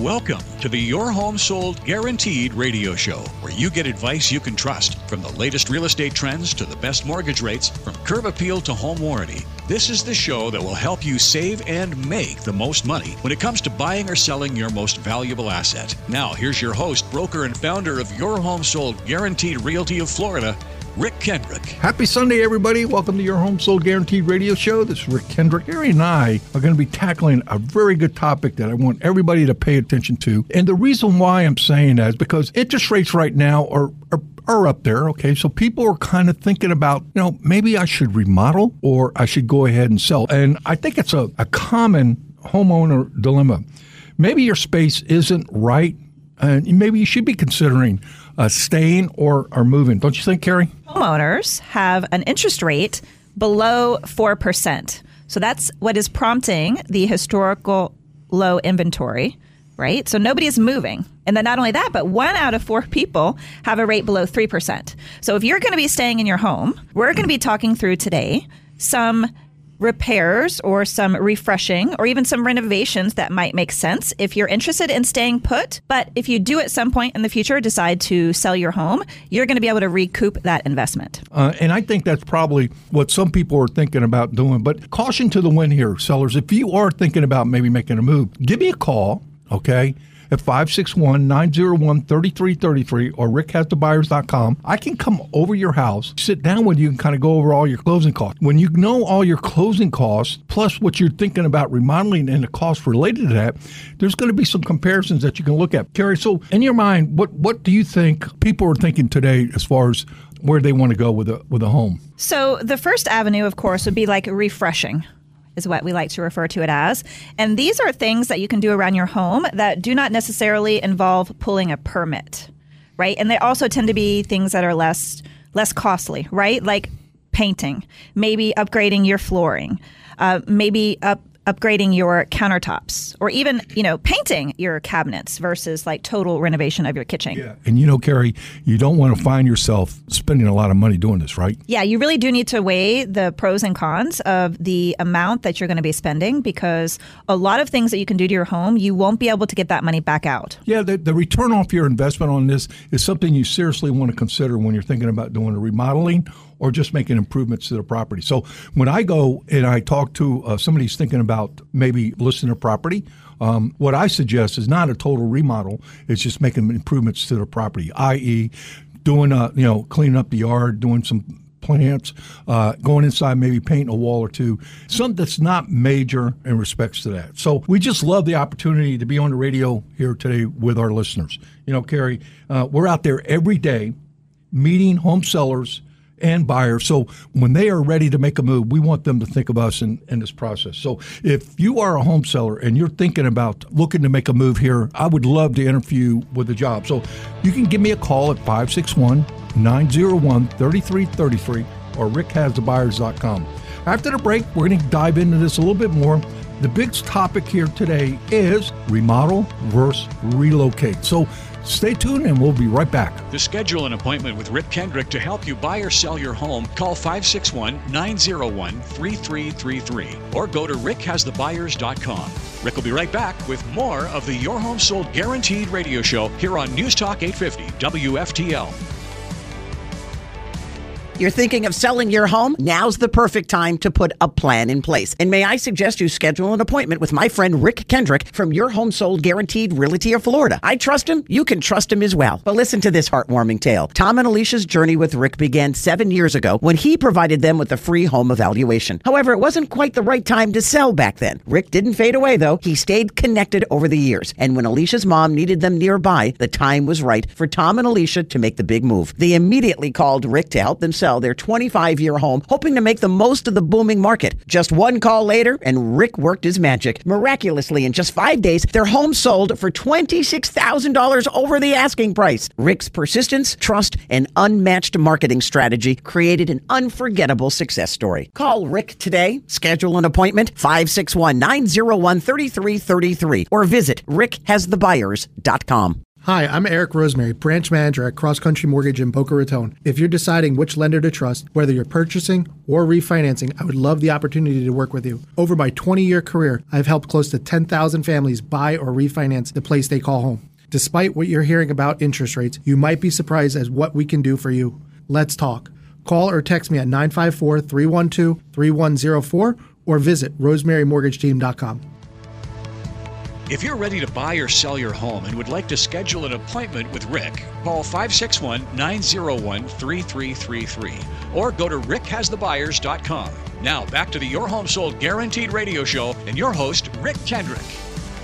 Welcome to the Your Home Sold Guaranteed radio show, where you get advice you can trust from the latest real estate trends to the best mortgage rates, from curb appeal to home warranty. This is the show that will help you save and make the most money when it comes to buying or selling your most valuable asset. Now, here's your host, broker, and founder of Your Home Sold Guaranteed Realty of Florida, Rick Kendrick. Happy Sunday, everybody. Welcome to your Home Sold Guaranteed radio show. This is Rick Kendrick. Karey and I are going to be tackling a very good topic that I want everybody to pay attention to. And the reason why I'm saying that is because interest rates right now are, are are up there. Okay. So people are kind of thinking about, you know, maybe I should remodel or I should go ahead and sell. And I think it's a, a common homeowner dilemma. Maybe your space isn't right and maybe you should be considering uh, staying or, or moving. Don't you think, Karey? Homeowners have an interest rate below 4%. So that's what is prompting the historical low inventory, right? So nobody is moving. And then not only that, but one out of four people have a rate below 3%. So if you're going to be staying in your home, we're going to be talking through today some repairs or some refreshing or even some renovations that might make sense if you're interested in staying put. But if you do at some point in the future decide to sell your home, you're going to be able to recoup that investment. Uh, and I think that's probably what some people are thinking about doing. But caution to the wind here, sellers. If you are thinking about maybe making a move, give me a call, okay? At 561 901 3333 or rickhasthebuyers.com. I can come over your house, sit down with you, and kind of go over all your closing costs. When you know all your closing costs, plus what you're thinking about remodeling and the costs related to that, there's going to be some comparisons that you can look at. Karey, so in your mind, what, what do you think people are thinking today as far as where they want to go with a with a home? So the first avenue, of course, would be like refreshing is what we like to refer to it as. And these are things that you can do around your home that do not necessarily involve pulling a permit, right? And they also tend to be things that are less less costly, right? Like painting, maybe upgrading your flooring, uh, maybe up upgrading your countertops or even you know painting your cabinets versus like total renovation of your kitchen. Yeah. And you know Karey you don't want to find yourself spending a lot of money doing this right? Yeah you really do need to weigh the pros and cons of the amount that you're going to be spending because a lot of things that you can do to your home you won't be able to get that money back out. Yeah the, the return off your investment on this is something you seriously want to consider when you're thinking about doing a remodeling or just making improvements to the property. So when I go and I talk to uh, somebody who's thinking about maybe listing a property, um, what I suggest is not a total remodel. It's just making improvements to the property, i.e., doing a you know cleaning up the yard, doing some plants, uh, going inside, maybe painting a wall or two, something that's not major in respects to that. So we just love the opportunity to be on the radio here today with our listeners. You know, Karey, uh, we're out there every day meeting home sellers and buyers. So when they are ready to make a move, we want them to think of us in, in this process. So if you are a home seller and you're thinking about looking to make a move here, I would love to interview with a job. So you can give me a call at 561 901 3333 or rickhasthebuyers.com. After the break, we're going to dive into this a little bit more. The big topic here today is remodel versus relocate. So Stay tuned and we'll be right back. To schedule an appointment with Rick Kendrick to help you buy or sell your home, call 561 901 3333 or go to rickhasthebuyers.com. Rick will be right back with more of the Your Home Sold Guaranteed radio show here on News Talk 850 WFTL. You're thinking of selling your home? Now's the perfect time to put a plan in place. And may I suggest you schedule an appointment with my friend Rick Kendrick from Your Home Sold Guaranteed Realty of Florida. I trust him. You can trust him as well. But listen to this heartwarming tale. Tom and Alicia's journey with Rick began seven years ago when he provided them with a free home evaluation. However, it wasn't quite the right time to sell back then. Rick didn't fade away though. He stayed connected over the years. And when Alicia's mom needed them nearby, the time was right for Tom and Alicia to make the big move. They immediately called Rick to help them sell their 25 year home, hoping to make the most of the booming market. Just one call later, and Rick worked his magic. Miraculously, in just five days, their home sold for $26,000 over the asking price. Rick's persistence, trust, and unmatched marketing strategy created an unforgettable success story. Call Rick today, schedule an appointment, 561 901 3333, or visit rickhasthebuyers.com. Hi, I'm Eric Rosemary, branch manager at Cross Country Mortgage in Boca Raton. If you're deciding which lender to trust, whether you're purchasing or refinancing, I would love the opportunity to work with you. Over my 20 year career, I've helped close to 10,000 families buy or refinance the place they call home. Despite what you're hearing about interest rates, you might be surprised as what we can do for you. Let's talk. Call or text me at 954 312 3104 or visit rosemarymortgageteam.com. If you're ready to buy or sell your home and would like to schedule an appointment with Rick, call 561 901 3333 or go to rickhasthebuyers.com. Now, back to the Your Home Sold Guaranteed radio show and your host, Rick Kendrick.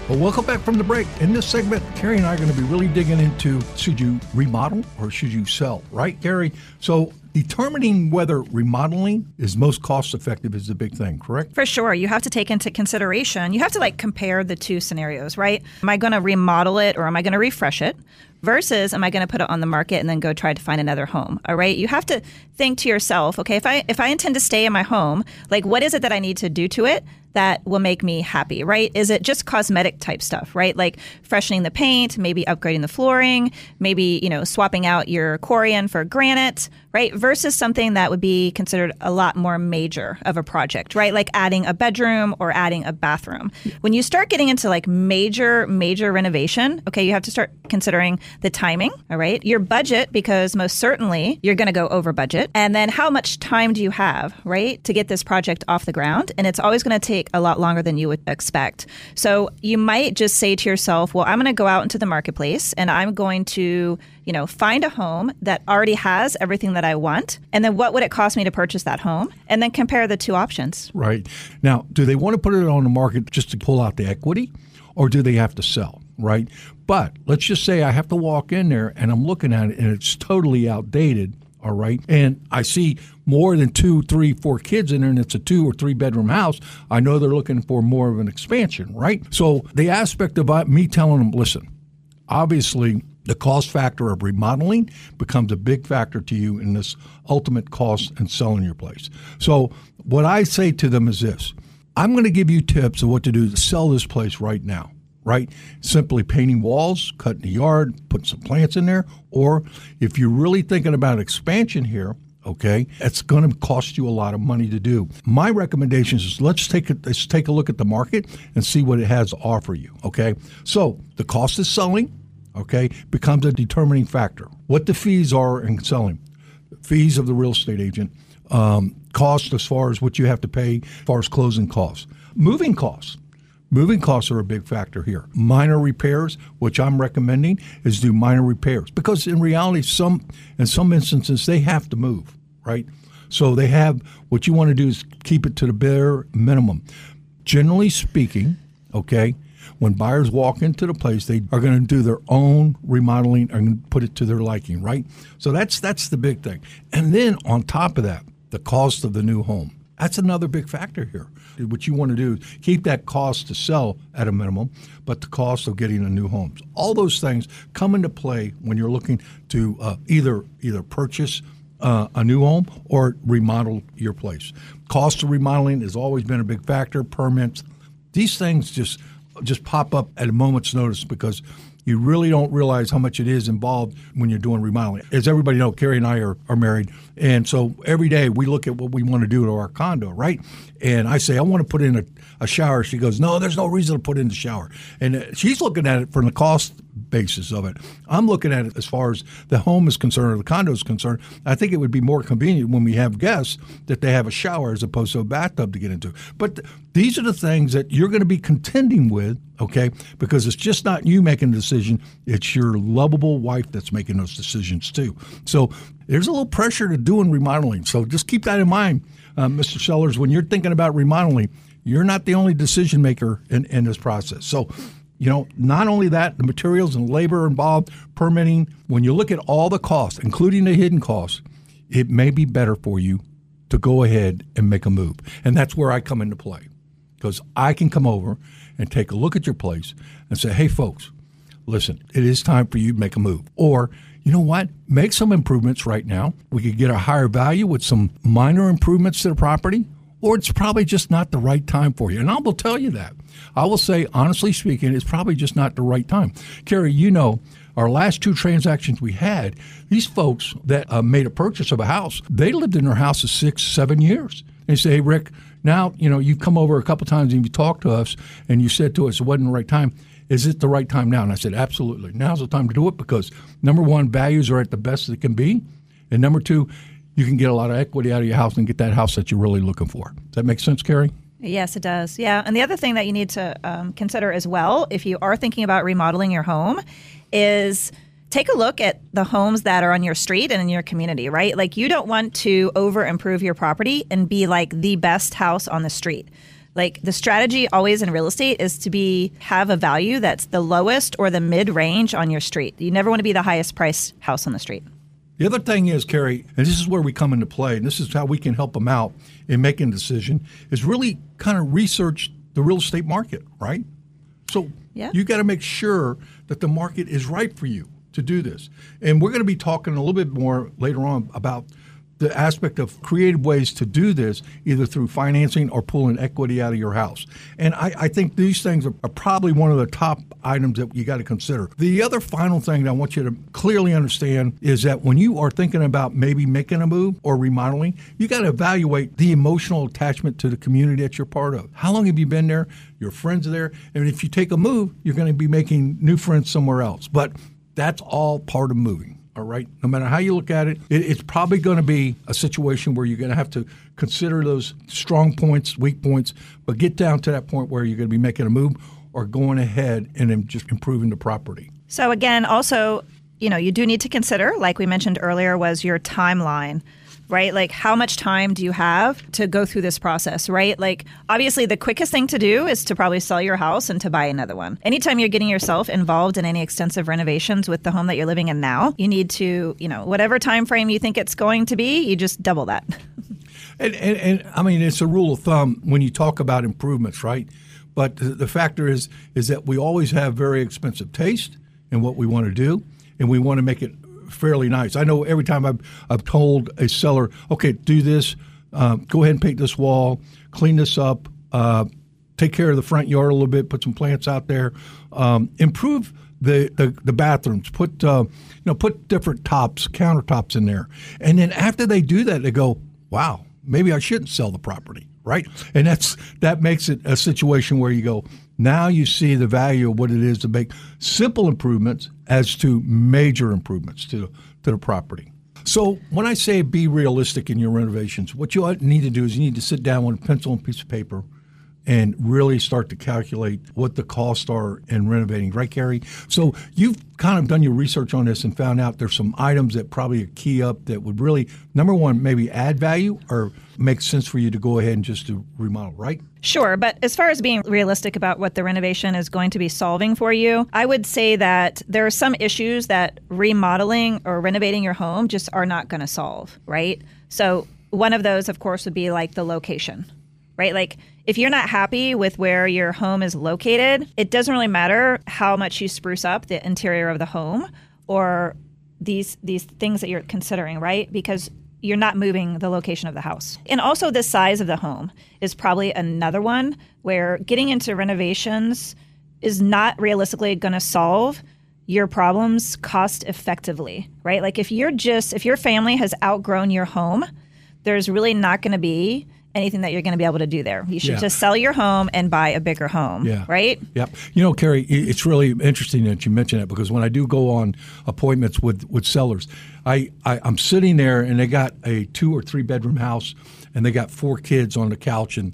Well, welcome back from the break. In this segment, Karey and I are going to be really digging into should you remodel or should you sell, right, Karey? So, determining whether remodeling is most cost effective is the big thing, correct? For sure. You have to take into consideration, you have to like compare the two scenarios, right? Am I going to remodel it or am I going to refresh it? Versus, am I going to put it on the market and then go try to find another home? All right. You have to think to yourself, okay, if I if I intend to stay in my home, like what is it that I need to do to it that will make me happy, right? Is it just cosmetic type stuff, right? Like freshening the paint, maybe upgrading the flooring, maybe, you know, swapping out your Corian for granite, right? Versus something that would be considered a lot more major of a project, right? Like adding a bedroom or adding a bathroom. When you start getting into like major, major renovation, okay, you have to start considering the timing, all right? Your budget, because most certainly you're going to go over budget. And then how much time do you have, right, to get this project off the ground? And it's always going to take a lot longer than you would expect. So you might just say to yourself, well, I'm going to go out into the marketplace and I'm going to, you know, find a home that already has everything that I want. And then what would it cost me to purchase that home? And then compare the two options. Right. Now, do they want to put it on the market just to pull out the equity or do they have to sell? Right. But let's just say I have to walk in there and I'm looking at it and it's totally outdated all right. And I see more than two, three, four kids in there, and it's a two or three bedroom house. I know they're looking for more of an expansion, right? So the aspect about me telling them, listen, obviously the cost factor of remodeling becomes a big factor to you in this ultimate cost and selling your place. So what I say to them is this I'm going to give you tips of what to do to sell this place right now right? Simply painting walls, cutting the yard, putting some plants in there. Or if you're really thinking about expansion here, okay, it's going to cost you a lot of money to do. My recommendation is let's take a, let's take a look at the market and see what it has to offer you, okay? So the cost of selling, okay, becomes a determining factor. What the fees are in selling, fees of the real estate agent, um, cost as far as what you have to pay as far as closing costs, moving costs. Moving costs are a big factor here. Minor repairs, which I'm recommending, is do minor repairs because in reality, some in some instances they have to move, right? So they have what you want to do is keep it to the bare minimum. Generally speaking, okay, when buyers walk into the place, they are going to do their own remodeling and put it to their liking, right? So that's that's the big thing. And then on top of that, the cost of the new home. That's another big factor here. What you want to do is keep that cost to sell at a minimum, but the cost of getting a new home. All those things come into play when you're looking to uh, either either purchase uh, a new home or remodel your place. Cost of remodeling has always been a big factor. Permits, these things just just pop up at a moment's notice because you really don't realize how much it is involved when you're doing remodeling. As everybody knows, Karey and I are, are married. And so every day we look at what we want to do to our condo, right? And I say, I want to put in a, a shower. She goes, No, there's no reason to put in the shower. And she's looking at it from the cost basis of it. I'm looking at it as far as the home is concerned or the condo is concerned. I think it would be more convenient when we have guests that they have a shower as opposed to a bathtub to get into. But th- these are the things that you're going to be contending with, okay? Because it's just not you making the decision, it's your lovable wife that's making those decisions too. So there's a little pressure to doing remodeling. So just keep that in mind, uh, Mr. Sellers, when you're thinking about remodeling. You're not the only decision maker in, in this process. So you know, not only that, the materials and labor involved, permitting, when you look at all the costs, including the hidden costs, it may be better for you to go ahead and make a move. And that's where I come into play. Because I can come over and take a look at your place and say, hey, folks, listen, it is time for you to make a move. Or, you know what? Make some improvements right now. We could get a higher value with some minor improvements to the property or it's probably just not the right time for you. And I will tell you that. I will say, honestly speaking, it's probably just not the right time. Karey, you know, our last two transactions we had, these folks that uh, made a purchase of a house, they lived in their house six, seven years. They say, hey, Rick, now, you know, you've come over a couple times and you talked to us and you said to us it wasn't the right time. Is it the right time now? And I said, absolutely. Now's the time to do it because number one, values are at the best they can be. And number two, you can get a lot of equity out of your house and get that house that you're really looking for. Does that make sense, Karey? Yes, it does. Yeah. And the other thing that you need to um, consider as well, if you are thinking about remodeling your home, is take a look at the homes that are on your street and in your community, right? Like you don't want to over improve your property and be like the best house on the street. Like the strategy always in real estate is to be have a value that's the lowest or the mid range on your street. You never want to be the highest priced house on the street. The other thing is, Karey, and this is where we come into play, and this is how we can help them out in making a decision, is really kind of research the real estate market, right? So yeah. you got to make sure that the market is right for you to do this. And we're going to be talking a little bit more later on about the aspect of creative ways to do this, either through financing or pulling equity out of your house. And I, I think these things are, are, probably one of the top items that you got to consider. The other final thing that I want you to clearly understand is that when you are thinking about maybe making a move or remodeling, you got to evaluate the emotional attachment to the community that you're part of. How long have you been there? Your friends are there. And if you take a move, you're going to be making new friends somewhere else. But that's all part of moving. All right. No matter how you look at it, it it's probably going to be a situation where you're going to have to consider those strong points, weak points, but get down to that point where you're going to be making a move or going ahead and just improving the property. So again, also, you know, you do need to consider, like we mentioned earlier, was your timeline right? Like, how much time do you have to go through this process, right? Like, obviously, the quickest thing to do is to probably sell your house and to buy another one. Anytime you're getting yourself involved in any extensive renovations with the home that you're living in now, you need to, you know, whatever time frame you think it's going to be, you just double that. and, and, and I mean, it's a rule of thumb when you talk about improvements, right? But the, factor is is that we always have very expensive taste in what we want to do, and we want to make it fairly nice. I know every time I've, I've told a seller, okay, do this, uh, go ahead and paint this wall, clean this up, uh, take care of the front yard a little bit, put some plants out there, um, improve the, the, the, bathrooms, put uh, you know put different tops, countertops in there, and then after they do that, they go, wow, maybe I shouldn't sell the property, right? And that's that makes it a situation where you go, now you see the value of what it is to make simple improvements as to major improvements to, to the property. So when I say be realistic in your renovations, what you need to do is you need to sit down with a pencil and piece of paper and really start to calculate what the costs are in renovating, right, Karey? So you've kind of done your research on this and found out there's some items that probably key up that would really, number one, maybe add value or make sense for you to go ahead and just to remodel, right? Sure, but as far as being realistic about what the renovation is going to be solving for you, I would say that there are some issues that remodeling or renovating your home just are not going to solve, right? So one of those, of course, would be like the location, right? Like if you're not happy with where your home is located, it doesn't really matter how much you spruce up the interior of the home or these these things that you're considering, right? Because you're not moving the location of the house. And also the size of the home is probably another one where getting into renovations is not realistically going to solve your problems cost effectively, right? Like if you're just if your family has outgrown your home, there's really not going to be anything that you're going to be able to do there. You should yeah. just sell your home and buy a bigger home. Yeah. Right? Yep. You know, Karey, it's really interesting that you mention that because when I do go on appointments with, with sellers, I, I, I'm sitting there and they got a two or three bedroom house and they got four kids on the couch and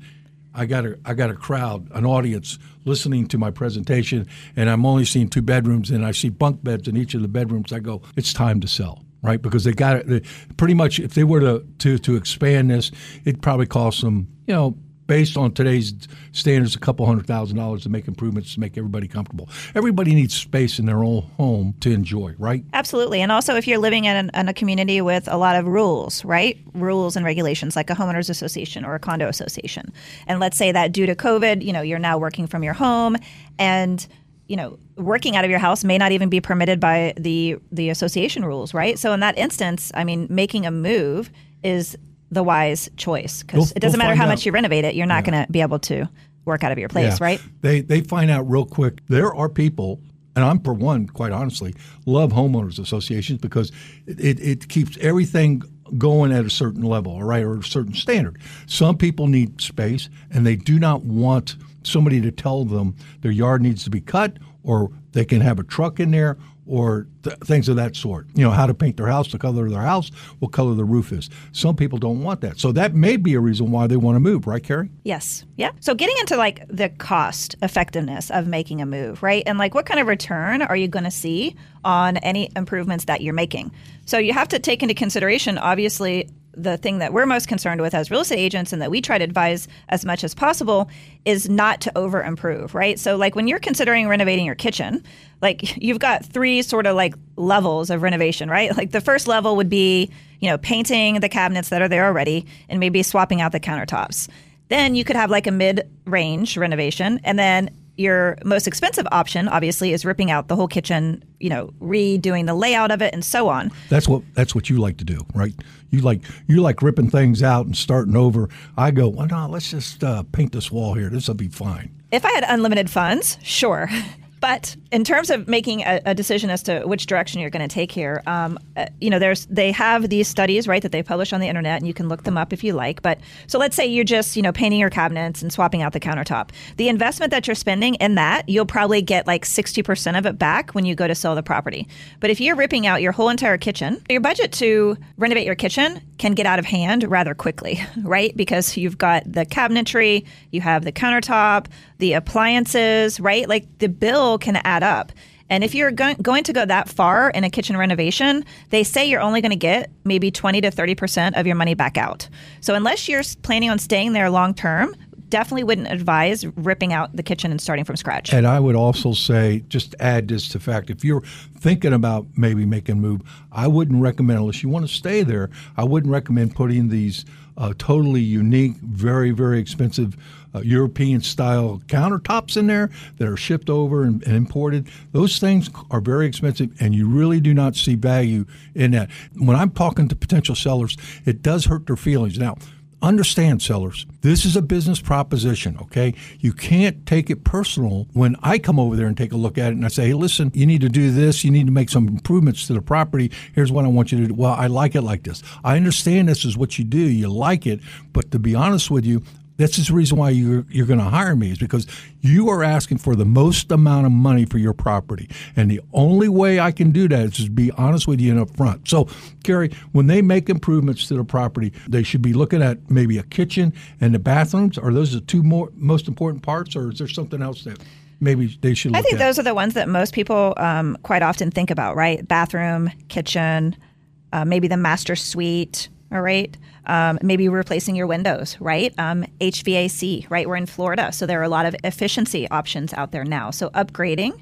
I got a I got a crowd, an audience listening to my presentation, and I'm only seeing two bedrooms, and I see bunk beds in each of the bedrooms. I go, it's time to sell right? Because they got it pretty much. If they were to to to expand this, it probably cost them, you know, based on today's standards, a couple hundred thousand dollars to make improvements to make everybody comfortable. Everybody needs space in their own home to enjoy, right? Absolutely. And also, if you're living in, an, in a community with a lot of rules, right? Rules and regulations, like a homeowners association or a condo association. And let's say that due to COVID, you know, you're now working from your home and you know working out of your house may not even be permitted by the the association rules right so in that instance i mean making a move is the wise choice We'll- because it doesn't we'll matter how out. much you renovate it, you're not going to be able to work out of your place, Yeah. right? They they find out real quick. There are people, and I'm for one, quite honestly, love homeowners associations because it, it, it keeps everything going at a certain level, all right, or a certain standard. Some people need space, and they do not want somebody to tell them their yard needs to be cut, or they can have a truck in there. Or th- things of that sort. You know, how to paint their house, the color of their house, what color the roof is. Some people don't want that. So that may be a reason why they want to move, right, Karey? Yes. Yeah. So getting into like the cost effectiveness of making a move, right? And like what kind of return are you going to see on any improvements that you're making? So you have to take into consideration, obviously, the thing that we're most concerned with as real estate agents and that we try to advise as much as possible is not to over improve, right? So like when you're considering renovating your kitchen, like you've got three sort of like levels of renovation, right? Like the first level would be, you know, painting the cabinets that are there already and maybe swapping out the countertops. Then you could have like a mid range renovation. And then your most expensive option, obviously, is ripping out the whole kitchen, you know, redoing the layout of it and so on. That's what that's what you like to do, right? You like you like ripping things out and starting over. I go, well, no, let's just uh, paint this wall here. This will be fine. If I had unlimited funds, sure. But in terms of making a, a decision as to which direction you're going to take here, um, uh, you know, there's they have these studies, right, that they publish on the internet, and you can look them up if you like. But so let's say you're just, you know, painting your cabinets and swapping out the countertop. The investment that you're spending in that, you'll probably get like 60% of it back when you go to sell the property. But if you're ripping out your whole entire kitchen, your budget to renovate your kitchen can get out of hand rather quickly, right? Because you've got the cabinetry, you have the countertop, the appliances, right? Like the bill can add up. And if you're go- going to go that far in a kitchen renovation, they say you're only going to get maybe 20 to 30% of your money back out. So unless you're planning on staying there long term, definitely wouldn't advise ripping out the kitchen and starting from scratch. And I would also say, just add this to fact, if you're thinking about maybe making a move, I wouldn't recommend, unless you want to stay there, I wouldn't recommend putting these uh, totally unique, very, very expensive uh, European style countertops in there that are shipped over and, and imported. Those things are very expensive, and you really do not see value in that. When I'm talking to potential sellers, it does hurt their feelings. Now, Understand, sellers, this is a business proposition, okay? You can't take it personal when I come over there and take a look at it and I say, hey, listen, you need to do this. You need to make some improvements to the property. Here's what I want you to do. Well, I like it like this. I understand this is what you do. You like it. But to be honest with you, this is the reason why you're, you're going to hire me is because you are asking for the most amount of money for your property. And the only way I can do that is to be honest with you and upfront. So, Karey, when they make improvements to the property, they should be looking at maybe a kitchen and the bathrooms. Are those the two more most important parts, or is there something else that maybe they should look at? I think at? those are the ones that most people um, quite often think about, right? Bathroom, kitchen, uh, maybe the master suite, all right? Um, maybe replacing your windows, right? Um, HVAC, right? We're in Florida, so there are a lot of efficiency options out there now. So upgrading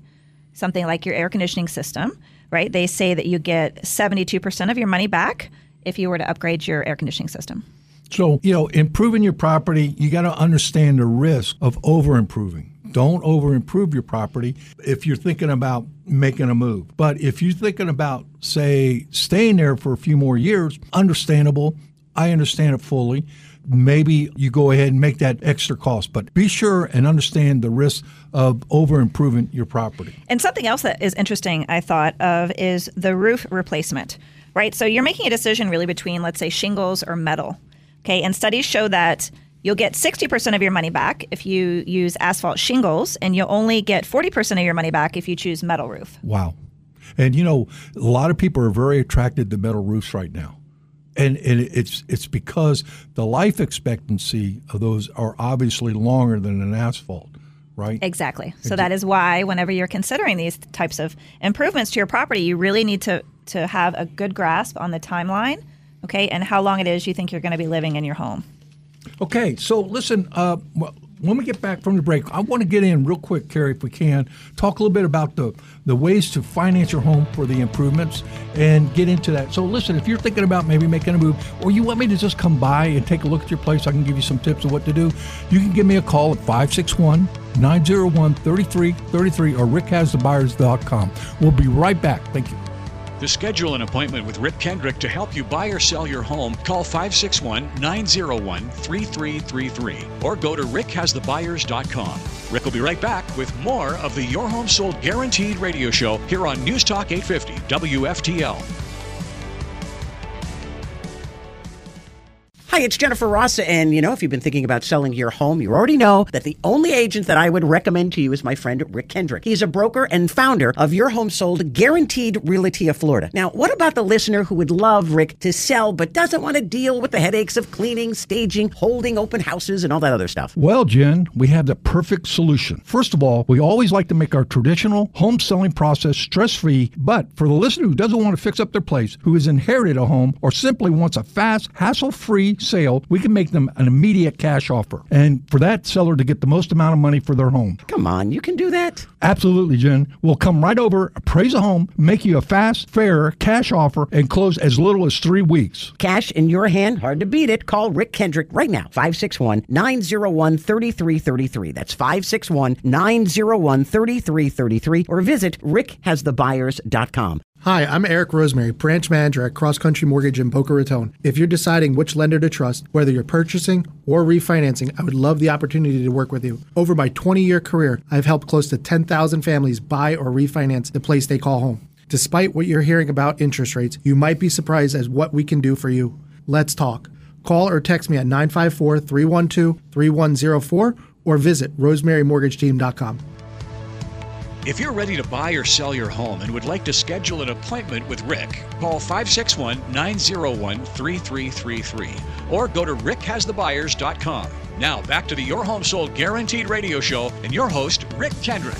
something like your air conditioning system, right? They say that you get 72% of your money back if you were to upgrade your air conditioning system. So, you know, improving your property, you got to understand the risk of over improving. Don't over improve your property if you're thinking about making a move. But if you're thinking about, say, staying there for a few more years, understandable. I understand it fully. Maybe you go ahead and make that extra cost, but be sure and understand the risk of over improving your property. And something else that is interesting, I thought of, is the roof replacement, right? So you're making a decision really between, let's say, shingles or metal. Okay. And studies show that you'll get 60% of your money back if you use asphalt shingles, and you'll only get 40% of your money back if you choose metal roof. Wow. And you know, a lot of people are very attracted to metal roofs right now. And, and it's it's because the life expectancy of those are obviously longer than an asphalt, right? Exactly. So that is why whenever you're considering these types of improvements to your property, you really need to to have a good grasp on the timeline, okay, and how long it is you think you're going to be living in your home. Okay, so listen, uh, when we get back from the break, I want to get in real quick, Karey, if we can, talk a little bit about the, the ways to finance your home for the improvements and get into that. So, listen, if you're thinking about maybe making a move or you want me to just come by and take a look at your place, I can give you some tips of what to do. You can give me a call at 561 901 3333 or rickhasthebuyers.com. We'll be right back. Thank you. To schedule an appointment with Rick Kendrick to help you buy or sell your home, call 561 901 3333 or go to rickhasthebuyers.com. Rick will be right back with more of the Your Home Sold Guaranteed radio show here on News Talk 850 WFTL. Hi, it's Jennifer Rossa. and you know, if you've been thinking about selling your home, you already know that the only agent that I would recommend to you is my friend Rick Kendrick. He's a broker and founder of Your Home Sold Guaranteed Realty of Florida. Now, what about the listener who would love Rick to sell but doesn't want to deal with the headaches of cleaning, staging, holding open houses, and all that other stuff? Well, Jen, we have the perfect solution. First of all, we always like to make our traditional home selling process stress free, but for the listener who doesn't want to fix up their place, who has inherited a home, or simply wants a fast, hassle free sale, we can make them an immediate cash offer. And for that seller to get the most amount of money for their home. Come on, you can do that. Absolutely, Jen. We'll come right over, appraise a home, make you a fast, fair cash offer, and close as little as three weeks. Cash in your hand, hard to beat it. Call Rick Kendrick right now, 561 901 3333. That's 561 901 3333. Or visit rickhasthebuyers.com. Hi, I'm Eric Rosemary, branch manager at Cross Country Mortgage in Boca Raton. If you're deciding which lender to trust, whether you're purchasing or refinancing, I would love the opportunity to work with you. Over my 20 year career, I've helped close to 10,000 families buy or refinance the place they call home. Despite what you're hearing about interest rates, you might be surprised as what we can do for you. Let's talk. Call or text me at 954 312 3104 or visit rosemarymortgageteam.com. If you're ready to buy or sell your home and would like to schedule an appointment with Rick, call 561 901 3333 or go to rickhasthebuyers.com. Now back to the Your Home Sold Guaranteed radio show and your host, Rick Kendrick.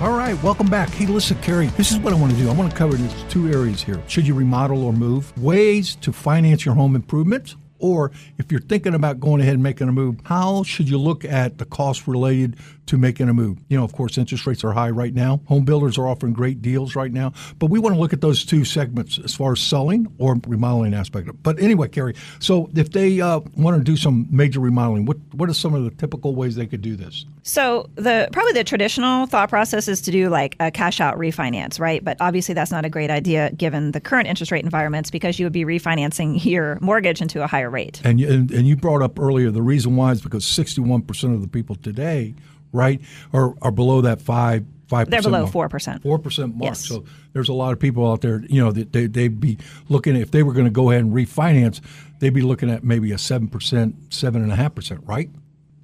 All right, welcome back. Hey, listen, Karey, this is what I want to do. I want to cover these two areas here. Should you remodel or move? Ways to finance your home improvements. Or if you're thinking about going ahead and making a move, how should you look at the cost related to making a move? You know, of course, interest rates are high right now. Home builders are offering great deals right now. But we want to look at those two segments as far as selling or remodeling aspect. But anyway, Karey, so if they uh, want to do some major remodeling, what what are some of the typical ways they could do this? So the probably the traditional thought process is to do like a cash out refinance, right? But obviously that's not a great idea given the current interest rate environments because you would be refinancing your mortgage into a higher rate. And you, and, and you brought up earlier the reason why is because 61% of the people today, right, Or are below that 5 5 They're below 4%. 4% mark. Yes. So there's a lot of people out there, you know, that they, they'd be looking, if they were going to go ahead and refinance, they'd be looking at maybe a 7%, 7.5%, right?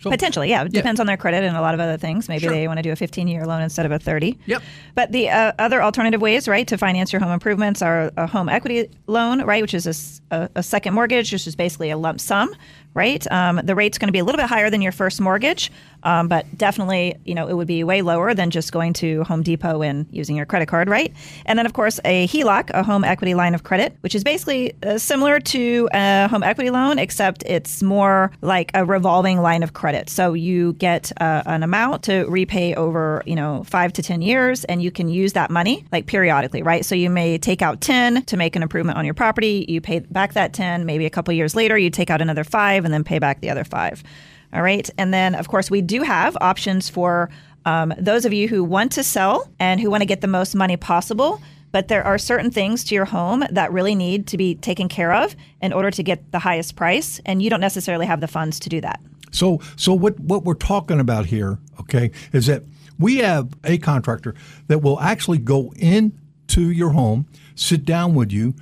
So, Potentially, yeah. It depends on their credit and a lot of other things. Maybe Sure. they want to do a 15 year loan instead of a 30. Yep. But the uh, other alternative ways, right, to finance your home improvements are a home equity loan, right, which is a second mortgage, which is basically a lump sum, right? Um, the rate's going to be a little bit higher than your first mortgage, um, but definitely, you know, it would be way lower than just going to Home Depot and using your credit card, right? And then, of course, a HELOC, a home equity line of credit, which is basically uh, similar to a home equity loan, except it's more like a revolving line of credit. So you get uh, an amount to repay over, you know, five to 10 years, and you can use that money like periodically, right? So you may take out 10 to make an improvement on your property. You pay back that 10. Maybe a couple years later, you take out another five and then pay back the other five. All right. And then, of course, we do have options for um, those of you who want to sell and who want to get the most money possible. But there are certain things to your home that really need to be taken care of in order to get the highest price. And you don't necessarily have the funds to do that. So, so what, what we're talking about here, okay, is that we have a contractor that will actually go into your home, sit down with you,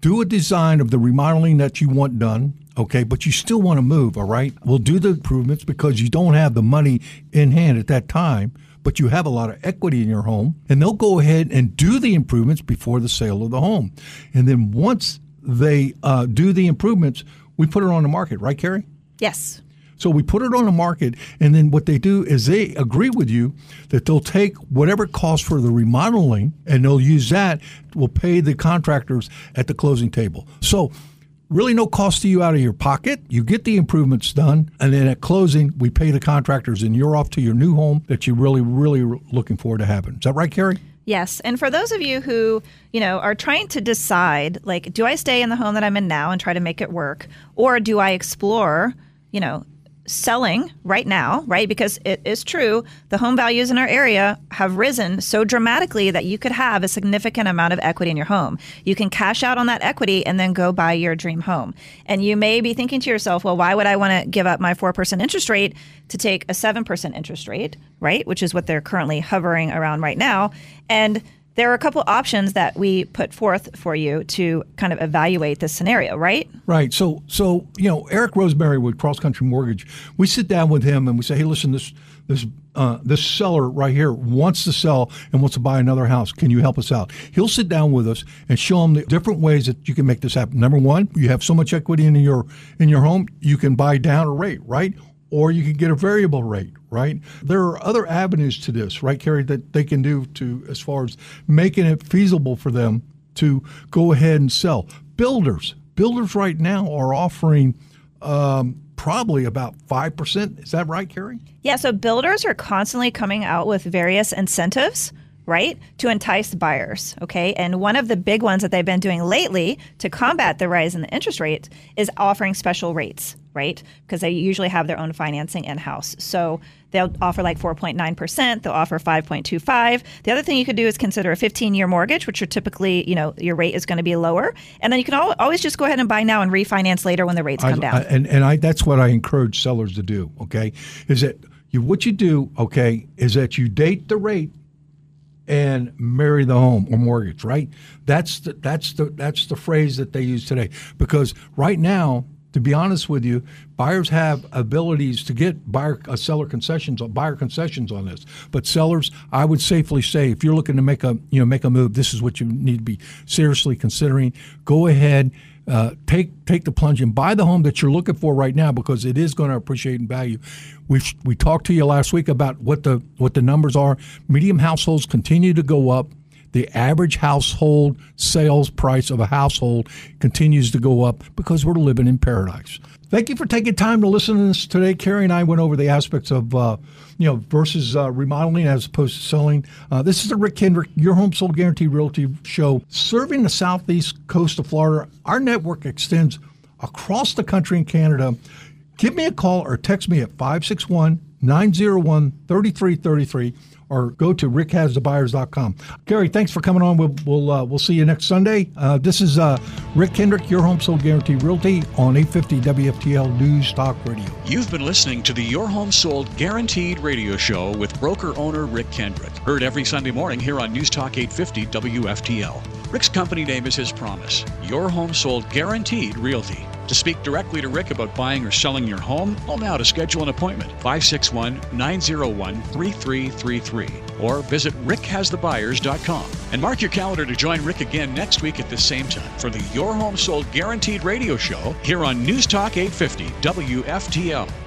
do a design of the remodeling that you want done, okay, but you still want to move, all right? We'll do the improvements because you don't have the money in hand at that time, but you have a lot of equity in your home, and they'll go ahead and do the improvements before the sale of the home. And then once they uh, do the improvements, we put it on the market, right, Karey? Yes. So we put it on the market, and then what they do is they agree with you that they'll take whatever it costs for the remodeling, and they'll use that. Will pay the contractors at the closing table. So really, no cost to you out of your pocket. You get the improvements done, and then at closing, we pay the contractors, and you're off to your new home that you're really, really looking forward to having. Is that right, Karey? Yes. And for those of you who, you know, are trying to decide, like, do I stay in the home that I'm in now and try to make it work? Or do I explore, you know, selling right now, right? Because it is true, the home values in our area have risen so dramatically that you could have a significant amount of equity in your home. You can cash out on that equity and then go buy your dream home. And you may be thinking to yourself, well, why would I want to give up my 4% interest rate to take a 7% interest rate, right? Which is what they're currently hovering around right now. And there are a couple options that we put forth for you to kind of evaluate this scenario, right? Right. So, so you know, Eric Rosemary with Cross Country Mortgage, we sit down with him and we say, hey, listen, this this uh, this seller right here wants to sell and wants to buy another house. Can you help us out? He'll sit down with us and show him the different ways that you can make this happen. Number one, you have so much equity in your in your home, you can buy down a rate, right? Or you can get a variable rate, right? There are other avenues to this, right, Karey, that they can do to as far as making it feasible for them to go ahead and sell. Builders, builders right now are offering um, probably about 5%. Is that right, Karey? Yeah, so builders are constantly coming out with various incentives right, to entice buyers. Okay. And one of the big ones that they've been doing lately to combat the rise in the interest rate is offering special rates, right? Because they usually have their own financing in house. So they'll offer like 4.9%, they'll offer 5.25. The other thing you could do is consider a 15 year mortgage, which are typically, you know, your rate is going to be lower. And then you can always just go ahead and buy now and refinance later when the rates come I, down. I, and and I, that's what I encourage sellers to do. Okay. Is that you, what you do, okay, is that you date the rate and marry the home or mortgage, right? That's the, that's the that's the phrase that they use today because right now, to be honest with you, buyers have abilities to get buyer uh, seller concessions buyer concessions on this. But sellers, I would safely say if you're looking to make a you know make a move, this is what you need to be seriously considering. Go ahead uh, take take the plunge and buy the home that you're looking for right now because it is going to appreciate in value. We we talked to you last week about what the what the numbers are. Medium households continue to go up. The average household sales price of a household continues to go up because we're living in paradise. Thank you for taking time to listen to this today. Karey and I went over the aspects of, uh, you know, versus uh, remodeling as opposed to selling. Uh, this is the Rick Kendrick, Your Home Sold Guarantee Realty Show, serving the southeast coast of Florida. Our network extends across the country and Canada. Give me a call or text me at 561 901 3333 or go to rickhasthebuyers.com. Karey, thanks for coming on. We'll we'll, uh, we'll see you next Sunday. Uh, this is uh, Rick Kendrick, your home sold guarantee realty on 850 WFTL News Talk Radio. You've been listening to the Your Home Sold Guaranteed radio show with broker owner Rick Kendrick. Heard every Sunday morning here on News Talk 850 WFTL. Rick's company name is his promise Your Home Sold Guaranteed Realty. To speak directly to Rick about buying or selling your home, call now to schedule an appointment 561 901 3333 or visit rickhasthebuyers.com. And mark your calendar to join Rick again next week at the same time for the Your Home Sold Guaranteed radio show here on News Talk 850 WFTL.